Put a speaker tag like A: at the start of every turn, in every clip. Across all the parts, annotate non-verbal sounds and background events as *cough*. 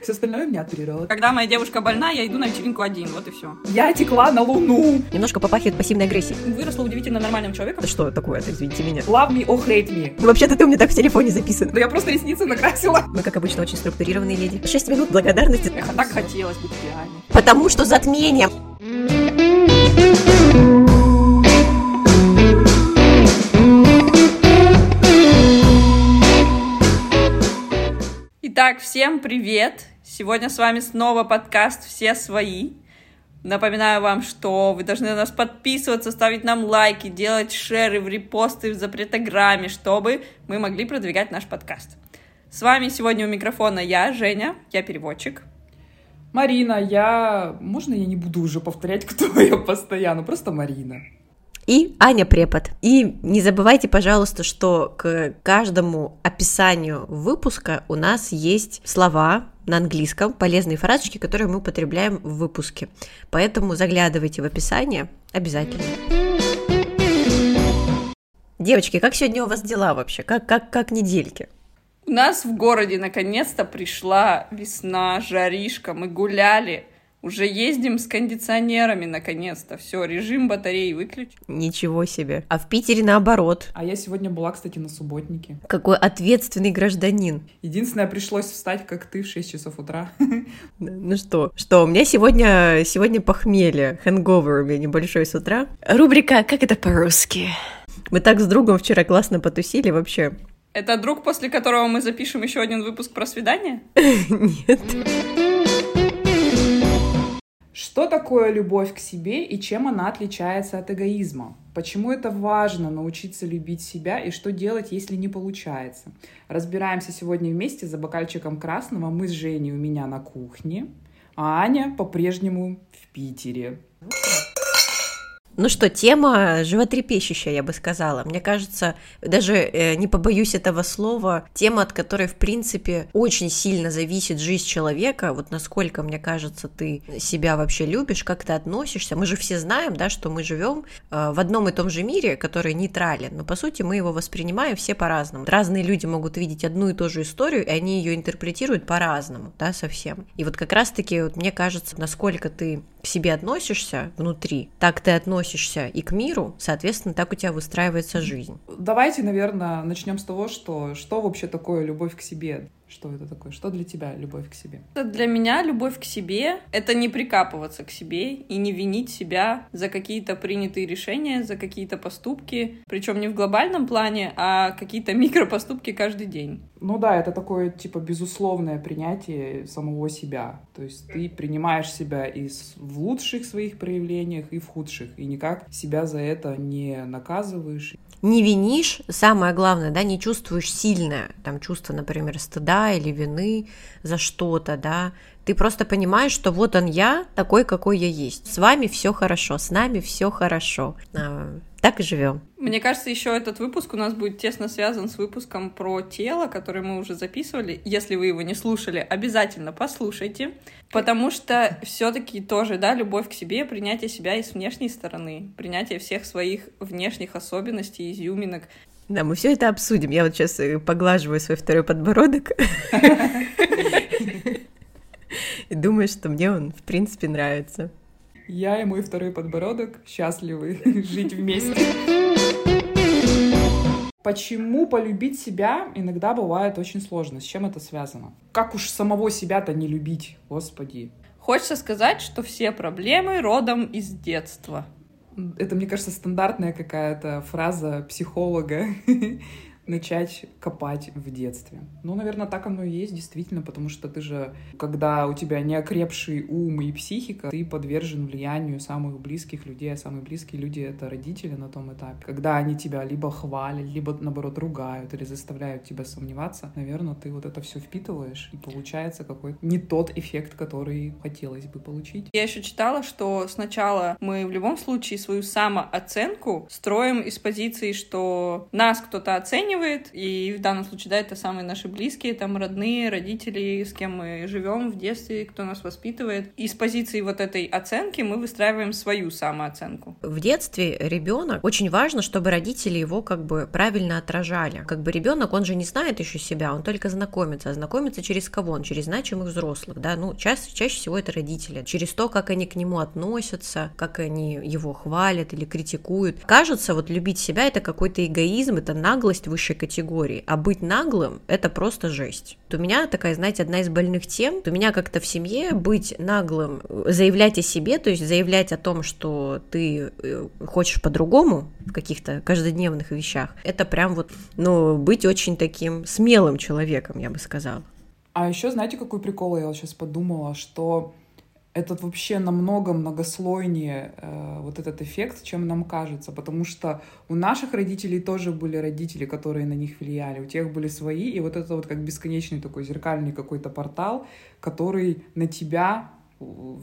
A: Все остальное у меня от природы.
B: Когда моя девушка больна, я иду на вечеринку один, вот и все.
A: Я текла на луну.
C: Немножко попахивает пассивной агрессией.
B: Выросла удивительно нормальным человеком.
C: Что такое? Это, извините меня.
A: Love me or hate me.
C: Ну, Вообще-то ты у меня так в телефоне записан.
A: Да я просто ресницы накрасила.
C: Мы, как обычно, очень структурированные леди. Шесть минут благодарности.
B: Эх, а так хотелось быть идеальной.
C: Потому что затмение.
B: Итак, всем привет! Сегодня с вами снова подкаст «Все свои». Напоминаю вам, что вы должны на нас подписываться, ставить нам лайки, делать шеры в репосты в запретограмме, чтобы мы могли продвигать наш подкаст. С вами сегодня у микрофона я, Женя, я переводчик.
A: Марина, я... Можно я не буду уже повторять, кто *laughs* я постоянно? Просто Марина.
C: И Аня Препод. И не забывайте, пожалуйста, что к каждому описанию выпуска у нас есть слова на английском, полезные фразочки, которые мы употребляем в выпуске. Поэтому заглядывайте в описание обязательно. Девочки, как сегодня у вас дела вообще? Как, как, как недельки?
B: У нас в городе наконец-то пришла весна, жаришка, мы гуляли. Уже ездим с кондиционерами наконец-то. Все, режим батареи выключен.
C: Ничего себе. А в Питере наоборот.
A: А я сегодня была, кстати, на субботнике.
C: Какой ответственный гражданин.
A: Единственное, пришлось встать, как ты, в 6 часов утра. *laughs*
C: Ну что? Что, у меня сегодня, сегодня похмелье, хэнговер у меня небольшой с утра. Рубрика «Как это по-русски?» Мы так с другом вчера классно потусили вообще.
B: Это друг, после которого мы запишем еще один выпуск про свидание? *laughs*
C: Нет.
A: Что такое любовь к себе и чем она отличается от эгоизма? Почему это важно научиться любить себя и что делать, если не получается? Разбираемся сегодня вместе за бокальчиком красного. Мы с Женей у меня на кухне, а Аня по-прежнему в Питере.
C: Ну что, тема животрепещущая, я бы сказала. Мне кажется, даже э, не побоюсь этого слова, тема, от которой, в принципе, очень сильно зависит жизнь человека, вот насколько, мне кажется, ты себя вообще любишь, как ты относишься. Мы же все знаем, да, что мы живем э, в одном и том же мире, который нейтрален, но, по сути, мы его воспринимаем все по-разному. Разные люди могут видеть одну и ту же историю, и они ее интерпретируют по-разному, да, совсем. И вот как раз-таки, вот, мне кажется, насколько ты к себе относишься внутри, так ты относишься и к миру, соответственно, так у тебя выстраивается жизнь.
A: Давайте, наверное, начнем с того, что что вообще такое любовь к себе? Что это такое? Что для тебя любовь к себе?
B: Для меня любовь к себе — это не прикапываться к себе и не винить себя за какие-то принятые решения, за какие-то поступки, причем не в глобальном плане, а какие-то *laughs* микропоступки каждый день.
A: Ну да, это такое, типа, безусловное принятие самого себя. То есть ты принимаешь себя и в лучших своих проявлениях, и в худших, и никак себя за это не наказываешь.
C: Не винишь, самое главное, да, не чувствуешь сильное, там, чувство, например, стыда или вины за что-то, да, ты просто понимаешь, что вот он я, такой, какой я есть. С вами все хорошо, с нами все хорошо. А, так и живем.
B: Мне кажется, еще этот выпуск у нас будет тесно связан с выпуском про тело, который мы уже записывали. Если вы его не слушали, обязательно послушайте. Потому что все-таки тоже, да, любовь к себе, принятие себя и с внешней стороны, принятие всех своих внешних особенностей, изюминок.
C: Да, мы все это обсудим. Я вот сейчас э, поглаживаю свой второй подбородок. И думаю, что мне он, в принципе, нравится.
A: Я и мой второй подбородок счастливы *laughs* жить вместе. Почему полюбить себя иногда бывает очень сложно? С чем это связано? Как уж самого себя-то не любить, господи?
B: Хочется сказать, что все проблемы родом из детства.
A: Это, мне кажется, стандартная какая-то фраза психолога. Начать копать в детстве. Ну, наверное, так оно и есть, действительно, потому что ты же, когда у тебя неокрепший ум и психика, ты подвержен влиянию самых близких людей, а самые близкие люди — это родители на том этапе. Когда они тебя либо хвалят, либо, наоборот, ругают или заставляют тебя сомневаться, наверное, ты вот это все впитываешь, и получается какой-то не тот эффект, который хотелось бы получить.
B: Я еще читала, что сначала мы в любом случае свою самооценку строим из позиции, что нас кто-то оценивает, воспитывает, и в данном случае, да, это самые наши близкие, там, родные, родители, с кем мы живем в детстве, кто нас воспитывает. И с позиции вот этой оценки мы выстраиваем свою самооценку.
C: В детстве ребенок очень важно, чтобы родители его как бы правильно отражали. Как бы ребенок, он же не знает еще себя, он только знакомится. А знакомится через кого? Он через значимых взрослых, да, ну, чаще, чаще всего это родители. Через то, как они к нему относятся, как они его хвалят или критикуют. Кажется, вот любить себя это какой-то эгоизм, это наглость высшей категории, а быть наглым это просто жесть. У меня такая, знаете, одна из больных тем, у меня как-то в семье быть наглым, заявлять о себе, то есть заявлять о том, что ты э, хочешь по-другому в каких-то каждодневных вещах, это прям вот, ну, быть очень таким смелым человеком, я бы сказала.
A: А еще знаете, какой прикол я сейчас подумала, что этот вообще намного многослойнее э, вот этот эффект, чем нам кажется, потому что у наших родителей тоже были родители, которые на них влияли, у тех были свои, и вот это вот как бесконечный такой зеркальный какой-то портал, который на тебя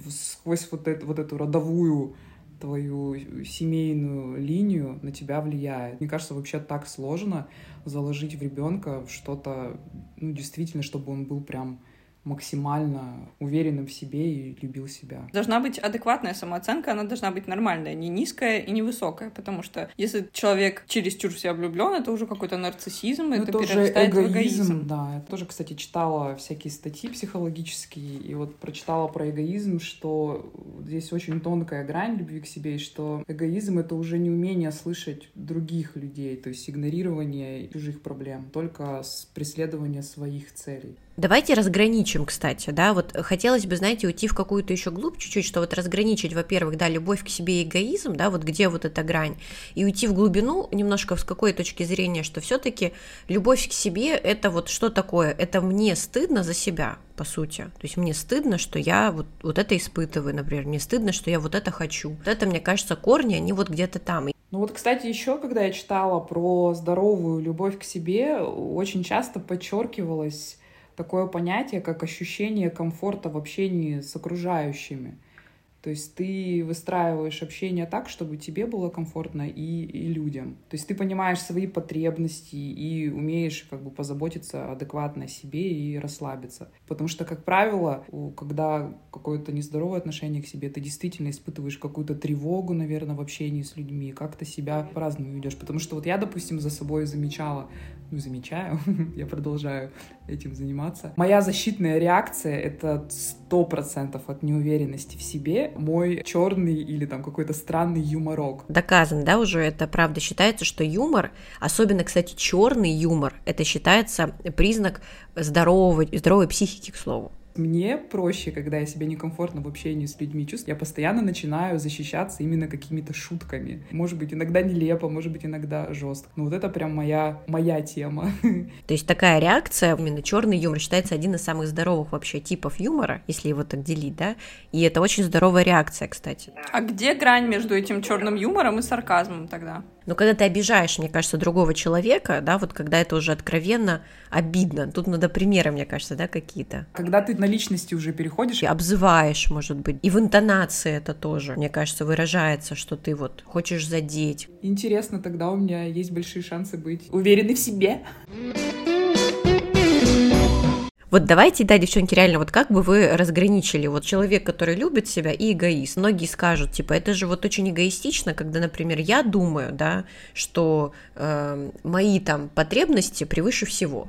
A: сквозь вот, это, вот эту родовую твою семейную линию на тебя влияет. Мне кажется, вообще так сложно заложить в ребенка что-то, ну, действительно, чтобы он был прям максимально уверенным в себе и любил себя.
B: Должна быть адекватная самооценка, она должна быть нормальная, не низкая и не высокая, потому что если человек чересчур в себя влюблен, это уже какой-то нарциссизм,
A: ну, это, это перерастает уже эгоизм, в эгоизм. Да, я тоже, кстати, читала всякие статьи психологические, и вот прочитала про эгоизм, что здесь очень тонкая грань любви к себе, и что эгоизм — это уже не умение слышать других людей, то есть игнорирование чужих проблем, только преследование своих целей.
C: Давайте разграничим, кстати, да, вот хотелось бы, знаете, уйти в какую-то еще глубь чуть-чуть, что вот разграничить, во-первых, да, любовь к себе и эгоизм, да, вот где вот эта грань, и уйти в глубину немножко с какой точки зрения, что все-таки любовь к себе это вот что такое? Это мне стыдно за себя, по сути. То есть мне стыдно, что я вот, вот это испытываю, например, мне стыдно, что я вот это хочу. Вот это, мне кажется, корни, они вот где-то там.
A: Ну вот, кстати, еще, когда я читала про здоровую любовь к себе, очень часто подчеркивалось такое понятие, как ощущение комфорта в общении с окружающими. То есть ты выстраиваешь общение так, чтобы тебе было комфортно и, и людям. То есть ты понимаешь свои потребности и умеешь как бы позаботиться адекватно о себе и расслабиться. Потому что, как правило, когда какое-то нездоровое отношение к себе, ты действительно испытываешь какую-то тревогу, наверное, в общении с людьми, как-то себя по-разному ведешь. Потому что вот я, допустим, за собой замечала, ну, замечаю, *laughs* я продолжаю этим заниматься. Моя защитная реакция — это сто процентов от неуверенности в себе мой черный или там какой-то странный юморок.
C: Доказано, да, уже это правда считается, что юмор, особенно, кстати, черный юмор, это считается признак здорового, здоровой психики, к слову.
A: Мне проще, когда я себя некомфортно в общении с людьми чувствую, я постоянно начинаю защищаться именно какими-то шутками. Может быть, иногда нелепо, может быть, иногда жестко. Но вот это прям моя, моя тема. *laughs*
C: То есть такая реакция, именно черный юмор, считается один из самых здоровых вообще типов юмора, если его так делить, да? И это очень здоровая реакция, кстати.
B: А где грань между этим черным юмором и сарказмом тогда?
C: Но когда ты обижаешь, мне кажется, другого человека, да, вот когда это уже откровенно обидно, тут надо примеры, мне кажется, да, какие-то.
A: Когда ты на личности уже переходишь.
C: И обзываешь, может быть. И в интонации это тоже, мне кажется, выражается, что ты вот хочешь задеть.
A: Интересно, тогда у меня есть большие шансы быть уверенной в себе.
C: Вот давайте, да, девчонки, реально, вот как бы вы разграничили вот человек, который любит себя и эгоист? Многие скажут, типа, это же вот очень эгоистично, когда, например, я думаю, да, что э, мои там потребности превыше всего.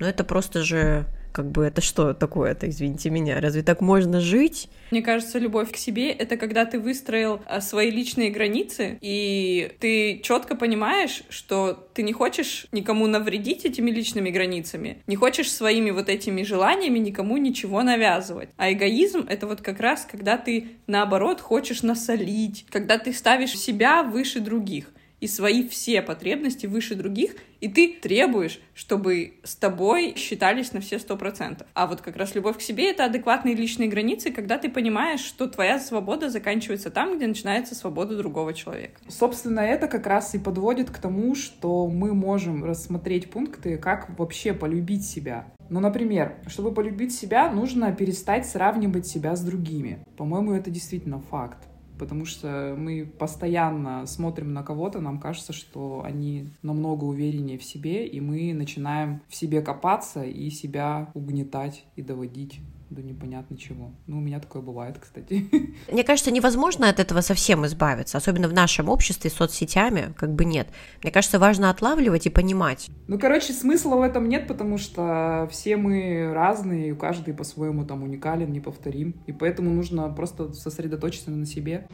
C: Но это просто же как бы это что такое-то, извините меня? Разве так можно жить?
B: Мне кажется, любовь к себе — это когда ты выстроил а, свои личные границы, и ты четко понимаешь, что ты не хочешь никому навредить этими личными границами, не хочешь своими вот этими желаниями никому ничего навязывать. А эгоизм — это вот как раз, когда ты, наоборот, хочешь насолить, когда ты ставишь себя выше других и свои все потребности выше других, и ты требуешь, чтобы с тобой считались на все сто процентов. А вот как раз любовь к себе — это адекватные личные границы, когда ты понимаешь, что твоя свобода заканчивается там, где начинается свобода другого человека.
A: Собственно, это как раз и подводит к тому, что мы можем рассмотреть пункты, как вообще полюбить себя. Ну, например, чтобы полюбить себя, нужно перестать сравнивать себя с другими. По-моему, это действительно факт. Потому что мы постоянно смотрим на кого-то, нам кажется, что они намного увереннее в себе, и мы начинаем в себе копаться и себя угнетать и доводить до непонятно чего. Ну, у меня такое бывает, кстати. *laughs*
C: Мне кажется, невозможно от этого совсем избавиться, особенно в нашем обществе с соцсетями, как бы нет. Мне кажется, важно отлавливать и понимать.
A: Ну, короче, смысла в этом нет, потому что все мы разные, и каждый по-своему там уникален, неповторим, и поэтому нужно просто сосредоточиться на себе.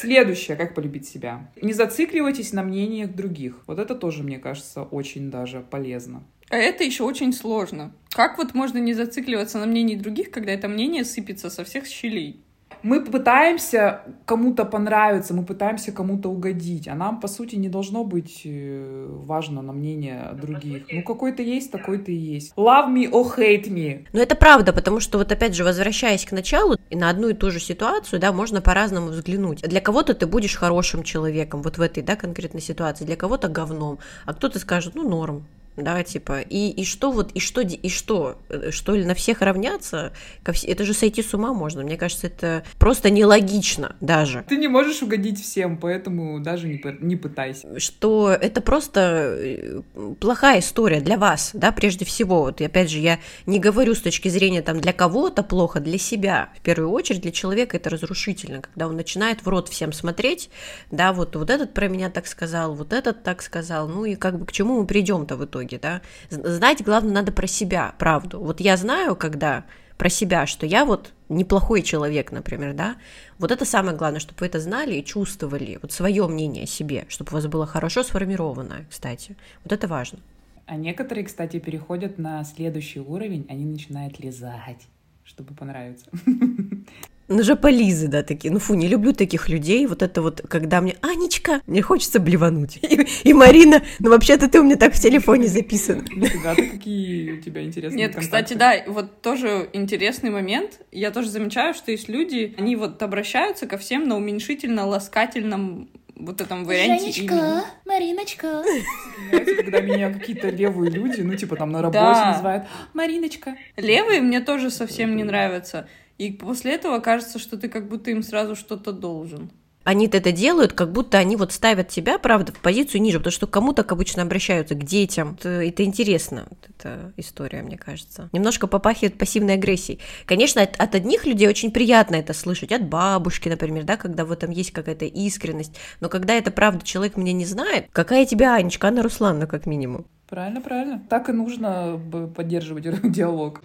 A: Следующее, как полюбить себя. Не зацикливайтесь на мнениях других. Вот это тоже, мне кажется, очень даже полезно.
B: А это еще очень сложно. Как вот можно не зацикливаться на мнении других, когда это мнение сыпется со всех щелей?
A: Мы пытаемся кому-то понравиться, мы пытаемся кому-то угодить, а нам, по сути, не должно быть э, важно на мнение других. Ну, какой-то есть, такой-то и есть. Love me or hate me.
C: Ну, это правда, потому что вот опять же, возвращаясь к началу, и на одну и ту же ситуацию, да, можно по-разному взглянуть. Для кого-то ты будешь хорошим человеком, вот в этой, да, конкретной ситуации, для кого-то говном, а кто-то скажет, ну, норм, да, типа, и, и что вот, и что, и что, э, что ли на всех равняться, это же сойти с ума можно, мне кажется, это просто нелогично даже.
A: Ты не можешь угодить всем, поэтому даже не, не пытайся.
C: Что это просто э, плохая история для вас, да, прежде всего, вот, и опять же, я не говорю с точки зрения, там, для кого-то плохо, для себя, в первую очередь, для человека это разрушительно, когда он начинает в рот всем смотреть, да, вот, вот этот про меня так сказал, вот этот так сказал, ну и как бы к чему мы придем-то в итоге? Итоге, да. Знать, главное, надо про себя, правду. Вот я знаю, когда про себя, что я вот неплохой человек, например, да, вот это самое главное, чтобы вы это знали и чувствовали, вот свое мнение о себе, чтобы у вас было хорошо сформированное, кстати. Вот это важно.
A: А некоторые, кстати, переходят на следующий уровень, они начинают лизать, чтобы понравиться. *laughs*
C: Ну, жополизы, да, такие. Ну, фу, не люблю таких людей. Вот это вот, когда мне, Анечка, мне хочется блевануть. И, и Марина, ну, вообще-то ты у меня так в телефоне записан.
A: Нифига ты, какие у тебя интересные
B: Нет, кстати, да, вот тоже интересный момент. Я тоже замечаю, что есть люди, они вот обращаются ко всем на уменьшительно-ласкательном вот этом варианте
D: Женечка, имени. Мариночка.
A: Когда меня какие-то левые люди, ну, типа там на работе да. называют Мариночка.
B: Левые мне тоже совсем не нравятся. И после этого кажется, что ты как будто им сразу что-то должен.
C: Они-то это делают, как будто они вот ставят тебя, правда, в позицию ниже, потому что кому так обычно обращаются, к детям. Это, это интересно, вот эта история, мне кажется. Немножко попахивает пассивной агрессией. Конечно, от, от одних людей очень приятно это слышать, от бабушки, например, да, когда в этом есть какая-то искренность. Но когда это правда человек меня не знает, какая тебя Анечка, Анна Руслановна, как минимум.
A: Правильно, правильно. Так и нужно поддерживать *laughs* диалог.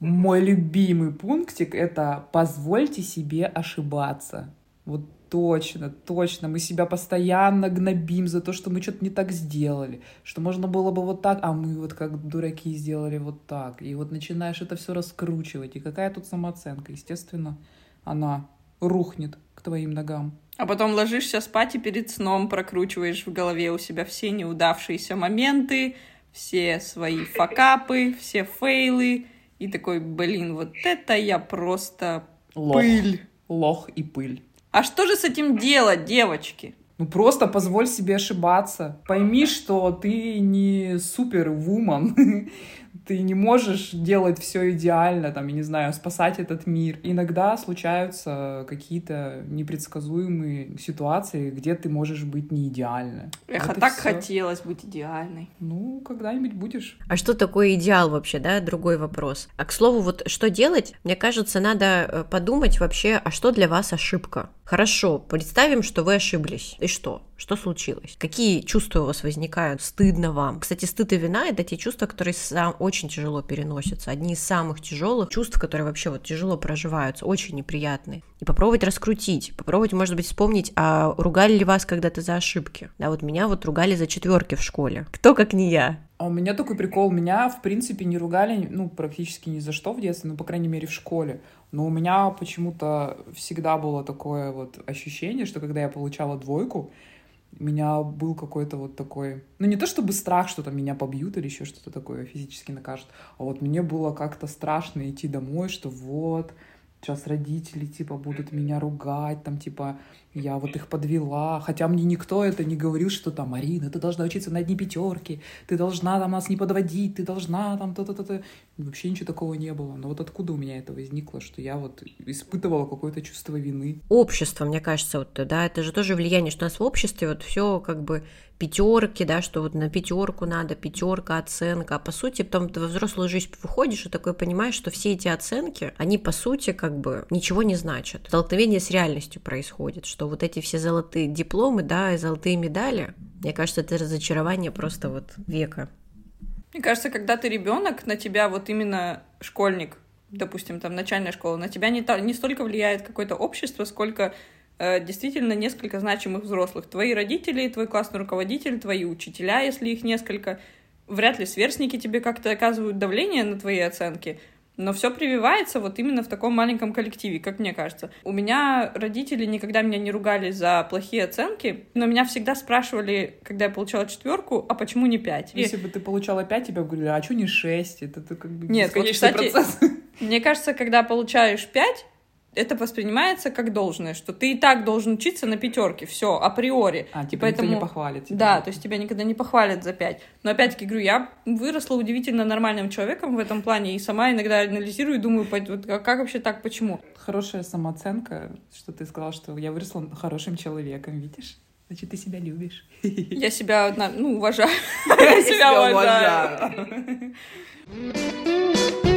A: Мой любимый пунктик — это «позвольте себе ошибаться». Вот точно, точно. Мы себя постоянно гнобим за то, что мы что-то не так сделали, что можно было бы вот так, а мы вот как дураки сделали вот так. И вот начинаешь это все раскручивать. И какая тут самооценка? Естественно, она рухнет к твоим ногам.
B: А потом ложишься спать и перед сном прокручиваешь в голове у себя все неудавшиеся моменты, все свои факапы, все фейлы, и такой, блин, вот это я просто
A: Лох. пыль. Лох и пыль.
B: А что же с этим делать, девочки?
A: Ну просто позволь себе ошибаться. Пойми, что ты не супер-вуман. *laughs* ты не можешь делать все идеально, там, я не знаю, спасать этот мир. Иногда случаются какие-то непредсказуемые ситуации, где ты можешь быть не идеальна.
B: Эх, вот а так всё. хотелось быть идеальной.
A: Ну, когда-нибудь будешь.
C: А что такое идеал вообще, да? Другой вопрос. А к слову, вот что делать? Мне кажется, надо э, подумать вообще, а что для вас ошибка? Хорошо, представим, что вы ошиблись. И что? Что случилось? Какие чувства у вас возникают? Стыдно вам? Кстати, стыд и вина — это те чувства, которые сам очень тяжело переносятся. Одни из самых тяжелых чувств, которые вообще вот тяжело проживаются, очень неприятные. И попробовать раскрутить, попробовать, может быть, вспомнить, а ругали ли вас когда-то за ошибки? Да, вот меня вот ругали за четверки в школе. Кто как не я?
A: А у меня такой прикол. Меня, в принципе, не ругали, ну, практически ни за что в детстве, ну, по крайней мере, в школе. Но у меня почему-то всегда было такое вот ощущение, что когда я получала двойку, у меня был какой-то вот такой... Ну, не то чтобы страх, что там меня побьют или еще что-то такое физически накажут, а вот мне было как-то страшно идти домой, что вот, сейчас родители, типа, будут меня ругать, там, типа, я вот их подвела, хотя мне никто это не говорил, что там, Марина, ты должна учиться на одни пятерки, ты должна там нас не подводить, ты должна там то-то-то. Вообще ничего такого не было. Но вот откуда у меня это возникло, что я вот испытывала какое-то чувство вины?
C: Общество, мне кажется, вот, да, это же тоже влияние, что у нас в обществе вот все как бы пятерки, да, что вот на пятерку надо, пятерка, оценка. А по сути, потом ты во взрослую жизнь выходишь и такой понимаешь, что все эти оценки, они по сути как бы ничего не значат. Столкновение с реальностью происходит, что вот эти все золотые дипломы, да, и золотые медали, мне кажется, это разочарование просто вот века.
B: Мне кажется, когда ты ребенок, на тебя вот именно школьник, допустим, там начальная школа, на тебя не, та, не столько влияет какое-то общество, сколько Э, действительно несколько значимых взрослых. Твои родители, твой классный руководитель, твои учителя, если их несколько. Вряд ли сверстники тебе как-то оказывают давление на твои оценки, но все прививается вот именно в таком маленьком коллективе, как мне кажется. У меня родители никогда меня не ругали за плохие оценки, но меня всегда спрашивали, когда я получала четверку, а почему не пять?
A: Если И... бы ты получала пять, тебя говорили, а что не шесть? Это ты как бы
B: Нет, кстати, процесс. *laughs* мне кажется, когда получаешь пять, это воспринимается как должное, что ты и так должен учиться на пятерке, все, априори.
A: А, типа Поэтому... никто не похвалит тебя.
B: Да, то есть тебя никогда не похвалят за пять. Но опять-таки говорю, я выросла удивительно нормальным человеком в этом плане, и сама иногда анализирую и думаю, вот, как вообще так, почему?
A: Хорошая самооценка, что ты сказала, что я выросла хорошим человеком, видишь? Значит, ты себя любишь. *laughs*
B: Я себя, ну, уважаю. *laughs* Я себя уважаю. *laughs*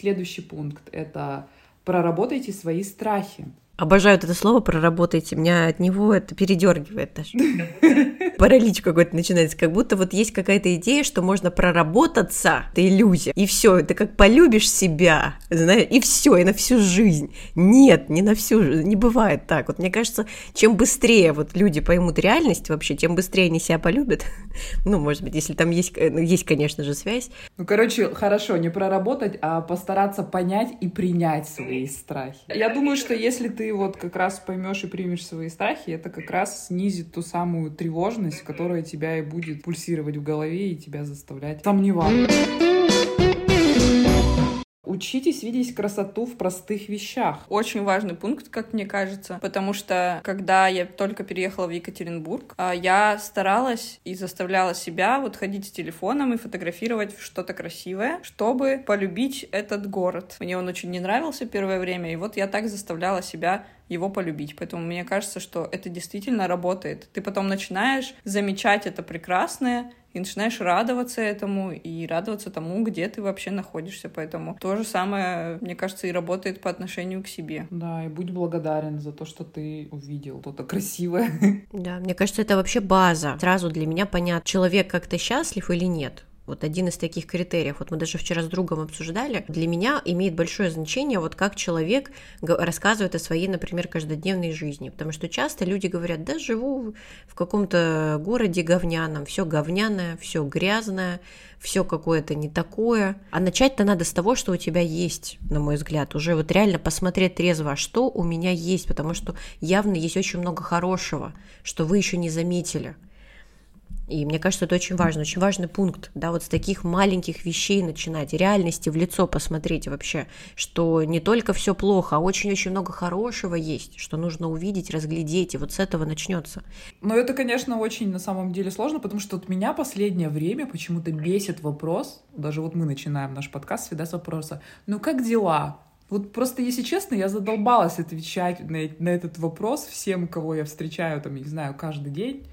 A: Следующий пункт — это проработайте свои страхи.
C: Обожаю это слово «проработайте». Меня от него это передергивает даже. *laughs* Паралич какой-то начинается. Как будто вот есть какая-то идея, что можно проработаться. Это иллюзия. И все, это как полюбишь себя, знаешь, и все, и на всю жизнь. Нет, не на всю жизнь. Не бывает так. Вот мне кажется, чем быстрее вот люди поймут реальность вообще, тем быстрее они себя полюбят. *laughs* Ну, может быть, если там есть, ну, есть, конечно же, связь.
A: Ну, короче, хорошо, не проработать, а постараться понять и принять свои страхи. Я думаю, что если ты вот как раз поймешь и примешь свои страхи, это как раз снизит ту самую тревожность, которая тебя и будет пульсировать в голове и тебя заставлять сомневаться. Учитесь видеть красоту в простых вещах.
B: Очень важный пункт, как мне кажется, потому что когда я только переехала в Екатеринбург, а, я старалась и заставляла себя вот ходить с телефоном и фотографировать что-то красивое, чтобы полюбить этот город. Мне он очень не нравился первое время, и вот я так заставляла себя его полюбить. Поэтому мне кажется, что это действительно работает. Ты потом начинаешь замечать это прекрасное, и начинаешь радоваться этому и радоваться тому, где ты вообще находишься. Поэтому то же самое, мне кажется, и работает по отношению к себе.
A: Да, и будь благодарен за то, что ты увидел что-то красивое.
C: Да, мне кажется, это вообще база. Сразу для меня понятно, человек как-то счастлив или нет. Вот один из таких критериев, вот мы даже вчера с другом обсуждали, для меня имеет большое значение, вот как человек рассказывает о своей, например, каждодневной жизни. Потому что часто люди говорят, да, живу в каком-то городе говняном, все говняное, все грязное, все какое-то не такое. А начать-то надо с того, что у тебя есть, на мой взгляд. Уже вот реально посмотреть трезво, а что у меня есть, потому что явно есть очень много хорошего, что вы еще не заметили. И мне кажется, это очень важно, очень важный пункт, да, вот с таких маленьких вещей начинать, реальности в лицо посмотреть вообще, что не только все плохо, а очень-очень много хорошего есть, что нужно увидеть, разглядеть, и вот с этого начнется.
A: Но это, конечно, очень на самом деле сложно, потому что от меня последнее время почему-то бесит вопрос, даже вот мы начинаем наш подкаст всегда с вопроса, ну как дела? Вот просто, если честно, я задолбалась отвечать на, на этот вопрос всем, кого я встречаю, там, не знаю, каждый день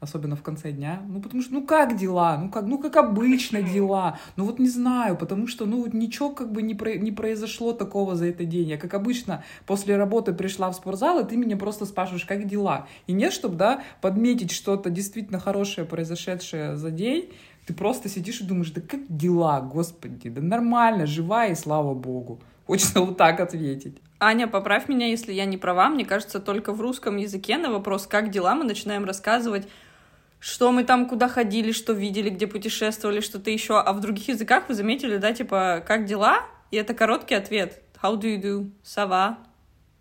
A: особенно в конце дня. Ну, потому что, ну, как дела? Ну, как, ну, как обычно дела. Ну, вот не знаю, потому что, ну, ничего как бы не, про, не произошло такого за этот день. Я, как обычно, после работы пришла в спортзал, и ты меня просто спрашиваешь, как дела? И нет, чтобы, да, подметить что-то действительно хорошее, произошедшее за день, ты просто сидишь и думаешь, да как дела, господи, да нормально, живая, и слава богу. Хочется вот так ответить.
B: Аня, поправь меня, если я не права. Мне кажется, только в русском языке на вопрос «как дела?» мы начинаем рассказывать что мы там куда ходили, что видели, где путешествовали, что-то еще. А в других языках вы заметили, да, типа, как дела? И это короткий ответ. How do you do? Сава.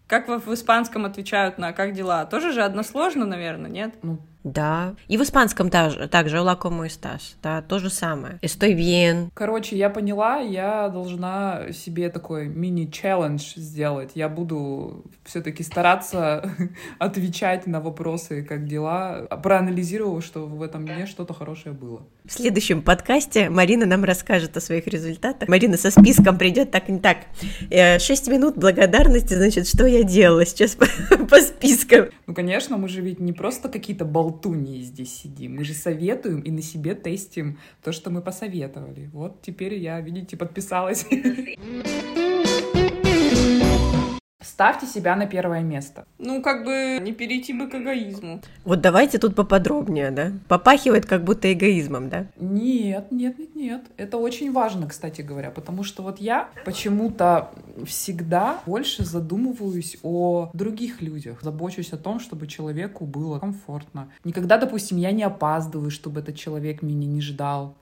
B: Как в, в испанском отвечают на как дела? Тоже же односложно, наверное, нет?
C: Ну, Да. И в испанском также, также «Hola, como estás?» Да, то же самое. «Estoy bien».
A: Короче, я поняла, я должна себе такой мини-челлендж сделать. Я буду все таки стараться *laughs* отвечать на вопросы, как дела, проанализировав, что в этом дне что-то хорошее было.
C: В следующем подкасте Марина нам расскажет о своих результатах. Марина со списком придет так не так. Э, шесть минут благодарности, значит, что я делала сейчас *laughs* по, по спискам.
A: Ну, конечно, мы же ведь не просто какие-то болтуньи здесь сидим, мы же советуем и на себе тестим то, что мы посоветовали. Вот теперь я, видите, подписалась. Ставьте себя на первое место.
B: Ну, как бы не перейти бы к эгоизму.
C: Вот давайте тут поподробнее, да? Попахивает как будто эгоизмом, да?
A: Нет, нет, нет, нет. Это очень важно, кстати говоря, потому что вот я почему-то всегда больше задумываюсь о других людях, забочусь о том, чтобы человеку было комфортно. Никогда, допустим, я не опаздываю, чтобы этот человек меня не ждал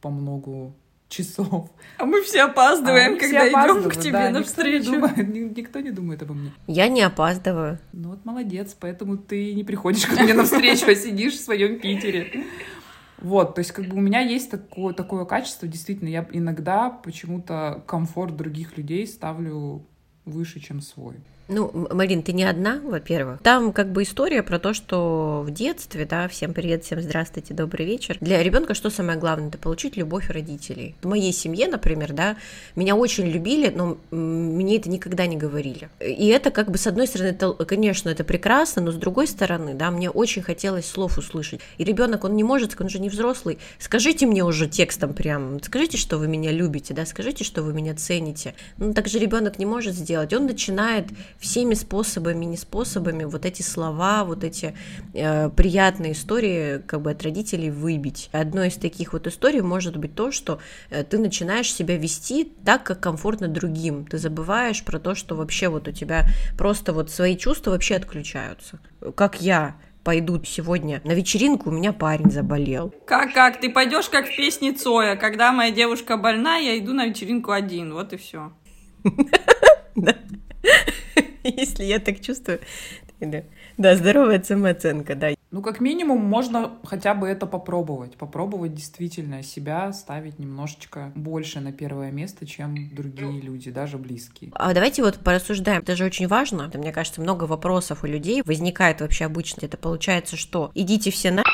A: по многу часов.
B: А мы все опаздываем,
A: А
B: когда
A: все
B: идем к тебе
A: да,
B: навстречу.
A: Никто не, думает, ни- никто не думает обо мне.
C: Я не опаздываю.
A: Ну вот молодец, поэтому ты не приходишь ко мне навстречу, а сидишь в своем Питере. Вот, то есть как бы у меня есть такое, такое качество, действительно, я иногда почему-то комфорт других людей ставлю выше, чем свой.
C: Ну, Марин, ты не одна, во-первых. Там как бы история про то, что в детстве, да, всем привет, всем здравствуйте, добрый вечер. Для ребенка что самое главное? Это получить любовь родителей. В моей семье, например, да, меня очень любили, но мне это никогда не говорили. И это как бы, с одной стороны, это, конечно, это прекрасно, но с другой стороны, да, мне очень хотелось слов услышать. И ребенок, он не может, он же не взрослый. Скажите мне уже текстом прям, скажите, что вы меня любите, да, скажите, что вы меня цените. Ну, так же ребенок не может сделать. Он начинает всеми способами, не способами вот эти слова, вот эти э, приятные истории как бы от родителей выбить. Одной из таких вот историй может быть то, что э, ты начинаешь себя вести так, как комфортно другим. Ты забываешь про то, что вообще вот у тебя просто вот свои чувства вообще отключаются. Как я пойду сегодня на вечеринку, у меня парень заболел.
B: Как, как? Ты пойдешь как в песне Цоя. Когда моя девушка больна, я иду на вечеринку один. Вот и все. *laughs* *laughs*
C: Если я так чувствую. Да, здоровая самооценка, да.
A: Ну, как минимум, можно хотя бы это попробовать. Попробовать действительно себя ставить немножечко больше на первое место, чем другие люди, даже близкие.
C: А давайте вот порассуждаем. Это же очень важно. Мне кажется, много вопросов у людей возникает вообще обычно. Это получается, что идите все на...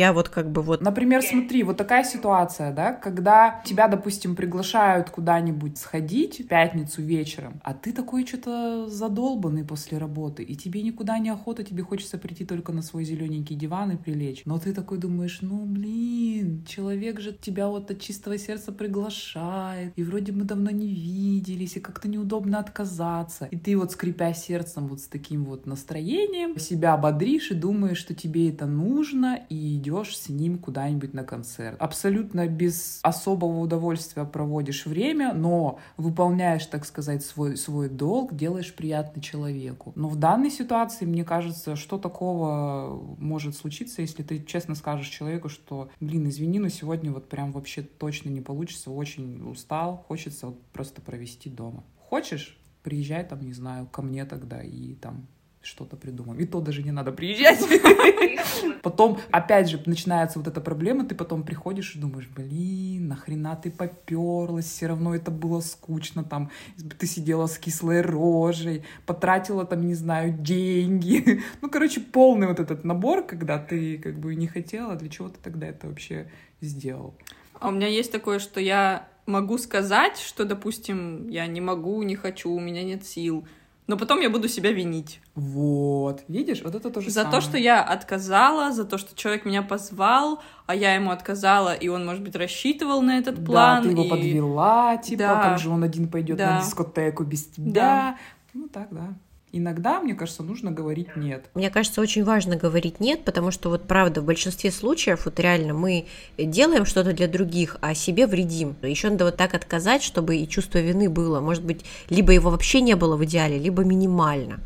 C: Я вот как бы вот...
A: Например, смотри, вот такая ситуация, да, когда тебя, допустим, приглашают куда-нибудь сходить в пятницу вечером, а ты такой что-то задолбанный после работы, и тебе никуда не охота, тебе хочется прийти только на свой зелененький диван и прилечь. Но ты такой думаешь, ну блин, человек же тебя вот от чистого сердца приглашает, и вроде мы давно не виделись, и как-то неудобно отказаться. И ты вот скрипя сердцем вот с таким вот настроением себя бодришь и думаешь, что тебе это нужно, и идешь с ним куда-нибудь на концерт. Абсолютно без особого удовольствия проводишь время, но выполняешь, так сказать, свой, свой долг, делаешь приятно человеку. Но в данной ситуации, мне кажется, что такого может случиться, если ты честно скажешь человеку, что, блин, извини, но сегодня вот прям вообще точно не получится, очень устал, хочется вот просто провести дома. Хочешь? Приезжай там, не знаю, ко мне тогда и там что-то придумаем. И то даже не надо приезжать. *laughs* Потом, опять же, начинается вот эта проблема, ты потом приходишь и думаешь, блин, нахрена ты поперлась, все равно это было скучно, там, ты сидела с кислой рожей, потратила там, не знаю, деньги. *laughs* Ну, короче, полный вот этот набор, когда ты как бы не хотела, для чего ты тогда это вообще сделал?
B: А у меня есть такое, что я могу сказать, что, допустим, я не могу, не хочу, у меня нет сил, но потом я буду себя винить.
A: Вот, видишь, вот это тоже
B: За то, что я отказала, за то, что человек меня позвал, а я ему отказала, и он, может быть, рассчитывал на этот план.
A: Да, ты его
B: и-
A: подвела, типа,
B: Да.
A: как же он один пойдет
B: Да.
A: на дискотеку без тебя.
B: Да.
A: Ну так, да. Иногда, мне кажется, нужно говорить нет.
C: Мне кажется, очень важно говорить нет, потому что вот правда в большинстве случаев вот реально мы делаем что-то для других, а себе вредим. Еще надо вот так отказать, чтобы и чувство вины было. Может быть, либо его вообще не было в идеале, либо минимально.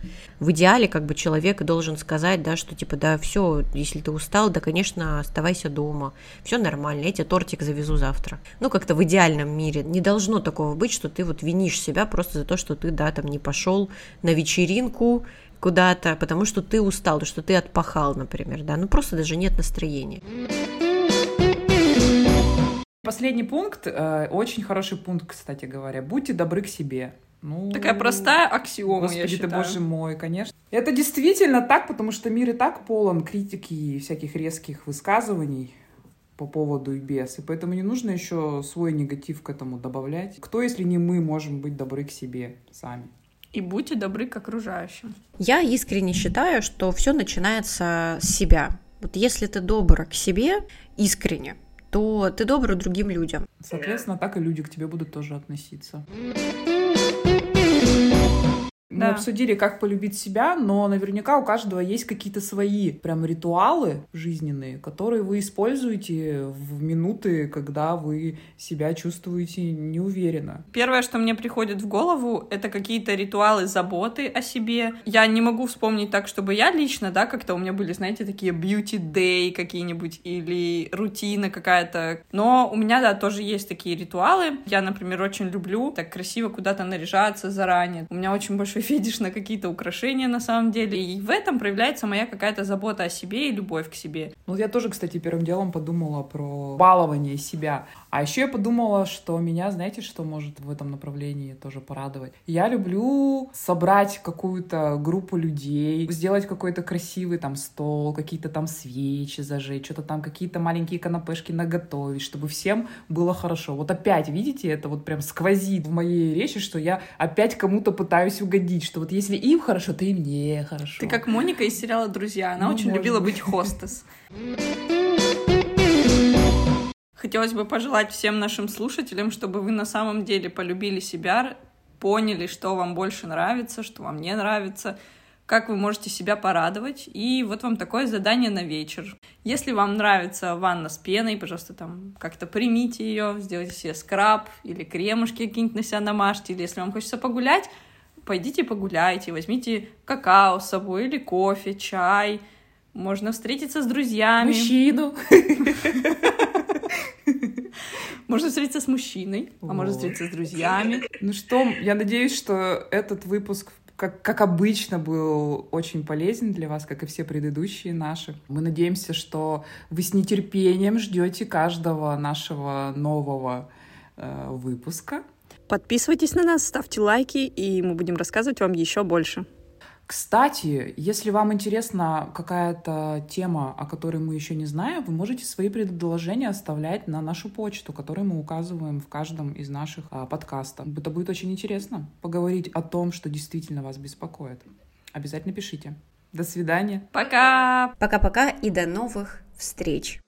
C: В идеале как бы человек должен сказать, да, что типа, да, все, если ты устал, да, конечно, оставайся дома, все нормально, я тебе тортик завезу завтра. Ну, как-то в идеальном мире не должно такого быть, что ты вот винишь себя просто за то, что ты, да, там не пошел на вечеринку, куда-то, потому что ты устал, что ты отпахал, например, да, ну просто даже нет настроения.
A: Последний пункт, э, очень хороший пункт, кстати говоря. Будьте добры к себе. Ну,
B: Такая простая аксиома,
A: Господи
B: я
A: ты,
B: считаю.
A: боже мой, конечно. Это действительно так, потому что мир и так полон критики и всяких резких высказываний по поводу и без. И поэтому не нужно еще свой негатив к этому добавлять. Кто, если не мы, можем быть добры к себе сами?
B: И будьте добры к окружающим.
C: Я искренне считаю, что все начинается с себя. Вот если ты добр к себе искренне, то ты добр другим людям.
A: Соответственно, так и люди к тебе будут тоже относиться. Мы обсудили, как полюбить себя, но наверняка у каждого есть какие-то свои прям ритуалы жизненные, которые вы используете в минуты, когда вы себя чувствуете неуверенно.
B: Первое, что мне приходит в голову, это какие-то ритуалы заботы о себе. Я не могу вспомнить так, чтобы я лично, да, как-то у меня были, знаете, такие beauty day какие-нибудь или рутина какая-то. Но у меня, да, тоже есть такие ритуалы. Я, например, очень люблю так красиво куда-то наряжаться заранее. У меня очень большой фетиш на какие-то украшения на самом деле. И в этом проявляется моя какая-то забота о себе и любовь к себе.
A: Ну, я тоже, кстати, первым делом подумала про балование себя. А еще я подумала, что меня, знаете, что может в этом направлении тоже порадовать? Я люблю собрать какую-то группу людей, сделать какой-то красивый там стол, какие-то там свечи зажечь, что-то там какие-то маленькие канапешки наготовить, чтобы всем было хорошо. Вот опять, видите, это вот прям сквозит в моей речи, что я опять кому-то пытаюсь угодить, что вот если им хорошо, то и мне хорошо.
B: Ты как Моника из сериала «Друзья». Она
A: Ну,
B: очень любила
A: быть.
B: быть хостес. *laughs* Хотелось бы пожелать всем нашим слушателям, чтобы вы на самом деле полюбили себя, поняли, что вам больше нравится, что вам не нравится, как вы можете себя порадовать. И вот вам такое задание на вечер. Если вам нравится ванна с пеной, пожалуйста, там как-то примите ее, сделайте себе скраб или кремушки какие-нибудь на себя намажьте. Или если вам хочется погулять, пойдите погуляйте, возьмите какао с собой или кофе, чай. Можно встретиться с друзьями.
A: Мужчину. *laughs*
B: Можно встретиться с мужчиной, а можно встретиться с друзьями.
A: Ну что, я надеюсь, что этот выпуск, как, как обычно, был очень полезен для вас, как и все предыдущие наши. Мы надеемся, что вы с нетерпением ждете каждого нашего нового э, выпуска.
B: Подписывайтесь на нас, ставьте лайки, и мы будем рассказывать вам еще больше.
A: Кстати, если вам интересна какая-то тема, о которой мы еще не знаем, вы можете свои предложения оставлять на нашу почту, которую мы указываем в каждом из наших а, подкастов. Это будет очень интересно поговорить о том, что действительно вас беспокоит. Обязательно пишите. До свидания.
B: Пока!
C: Пока-пока и до новых встреч!